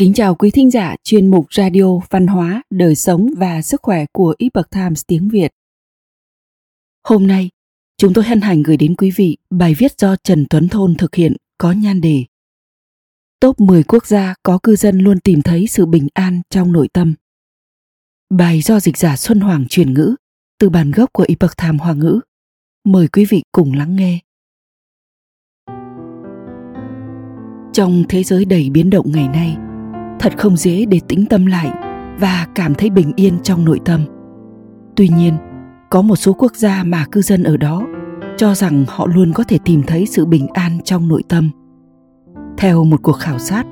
Kính chào quý thính giả chuyên mục Radio Văn hóa, Đời sống và Sức khỏe của Epoch Times tiếng Việt. Hôm nay, chúng tôi hân hạnh gửi đến quý vị bài viết do Trần Tuấn Thôn thực hiện có nhan đề Top 10 quốc gia có cư dân luôn tìm thấy sự bình an trong nội tâm. Bài do dịch giả Xuân Hoàng truyền ngữ từ bản gốc của Epoch Times Hoa ngữ. Mời quý vị cùng lắng nghe. Trong thế giới đầy biến động ngày nay, thật không dễ để tĩnh tâm lại và cảm thấy bình yên trong nội tâm. Tuy nhiên có một số quốc gia mà cư dân ở đó cho rằng họ luôn có thể tìm thấy sự bình an trong nội tâm. Theo một cuộc khảo sát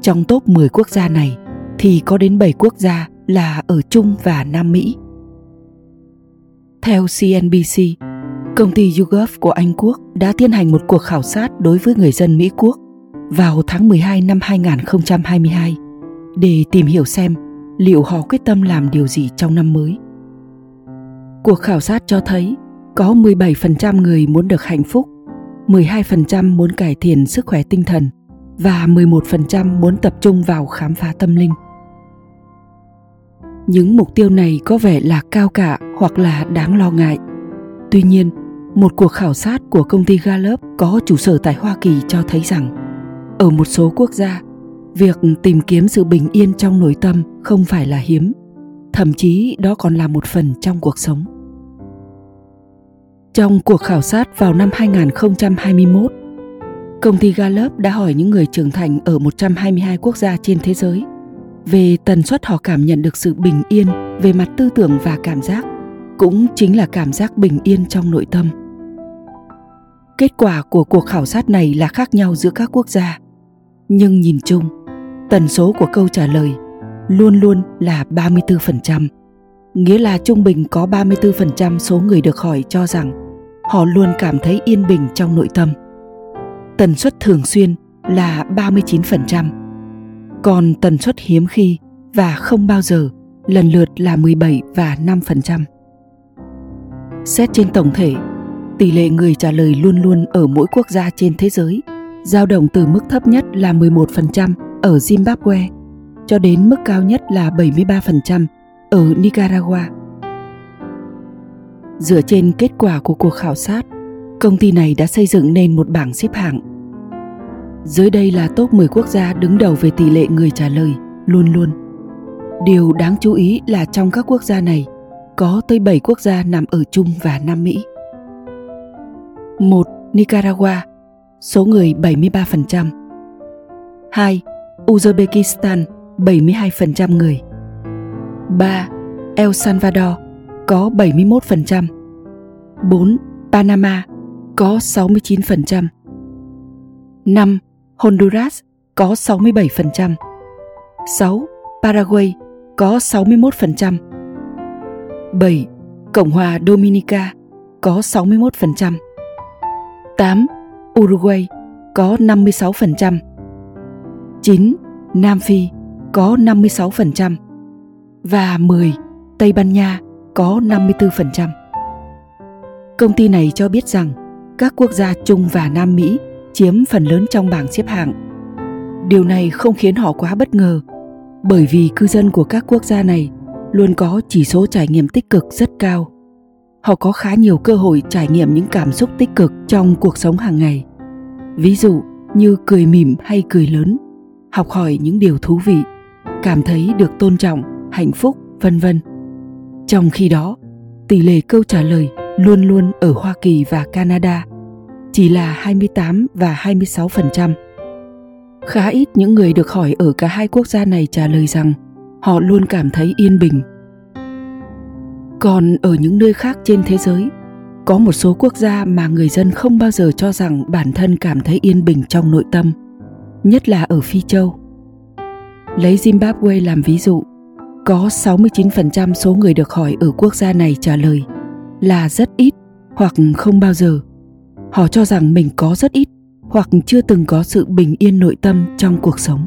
trong top 10 quốc gia này thì có đến 7 quốc gia là ở Trung và Nam Mỹ. Theo CNBC, công ty YouGov của Anh Quốc đã tiến hành một cuộc khảo sát đối với người dân Mỹ Quốc vào tháng 12 năm 2022 để tìm hiểu xem liệu họ quyết tâm làm điều gì trong năm mới. Cuộc khảo sát cho thấy có 17% người muốn được hạnh phúc, 12% muốn cải thiện sức khỏe tinh thần và 11% muốn tập trung vào khám phá tâm linh. Những mục tiêu này có vẻ là cao cả hoặc là đáng lo ngại. Tuy nhiên, một cuộc khảo sát của công ty Gallup có trụ sở tại Hoa Kỳ cho thấy rằng ở một số quốc gia việc tìm kiếm sự bình yên trong nội tâm không phải là hiếm thậm chí đó còn là một phần trong cuộc sống trong cuộc khảo sát vào năm 2021, công ty Gallup đã hỏi những người trưởng thành ở 122 quốc gia trên thế giới về tần suất họ cảm nhận được sự bình yên về mặt tư tưởng và cảm giác, cũng chính là cảm giác bình yên trong nội tâm. Kết quả của cuộc khảo sát này là khác nhau giữa các quốc gia nhưng nhìn chung, tần số của câu trả lời luôn luôn là 34%, nghĩa là trung bình có 34% số người được hỏi cho rằng họ luôn cảm thấy yên bình trong nội tâm. Tần suất thường xuyên là 39%, còn tần suất hiếm khi và không bao giờ lần lượt là 17 và 5%. Xét trên tổng thể, tỷ lệ người trả lời luôn luôn ở mỗi quốc gia trên thế giới dao động từ mức thấp nhất là 11% ở Zimbabwe cho đến mức cao nhất là 73% ở Nicaragua. Dựa trên kết quả của cuộc khảo sát, công ty này đã xây dựng nên một bảng xếp hạng. Dưới đây là top 10 quốc gia đứng đầu về tỷ lệ người trả lời, luôn luôn. Điều đáng chú ý là trong các quốc gia này, có tới 7 quốc gia nằm ở Trung và Nam Mỹ. 1. Nicaragua số người 73%. 2. Uzbekistan 72% người. 3. El Salvador, có 71%. 4. Panama, có 69%. 5. Honduras, có 67%. 6. Paraguay, có 61%. 7. Cộng hòa Dominica, có 61%. 8. Uruguay có 56%. 9. Nam Phi có 56% và 10. Tây Ban Nha có 54%. Công ty này cho biết rằng các quốc gia Trung và Nam Mỹ chiếm phần lớn trong bảng xếp hạng. Điều này không khiến họ quá bất ngờ, bởi vì cư dân của các quốc gia này luôn có chỉ số trải nghiệm tích cực rất cao họ có khá nhiều cơ hội trải nghiệm những cảm xúc tích cực trong cuộc sống hàng ngày ví dụ, như cười mỉm hay cười lớn, học hỏi những điều thú vị, cảm thấy được tôn trọng, hạnh phúc, vân vân trong khi đó, tỷ lệ câu trả lời luôn luôn ở Hoa Kỳ và Canada chỉ là 28 và 26%. Khá ít những người được hỏi ở cả hai quốc gia này trả lời rằng họ luôn cảm thấy yên bình còn ở những nơi khác trên thế giới, có một số quốc gia mà người dân không bao giờ cho rằng bản thân cảm thấy yên bình trong nội tâm, nhất là ở phi châu. Lấy zimbabwe làm ví dụ, có 69% số người được hỏi ở quốc gia này trả lời là rất ít hoặc không bao giờ. Họ cho rằng mình có rất ít hoặc chưa từng có sự bình yên nội tâm trong cuộc sống.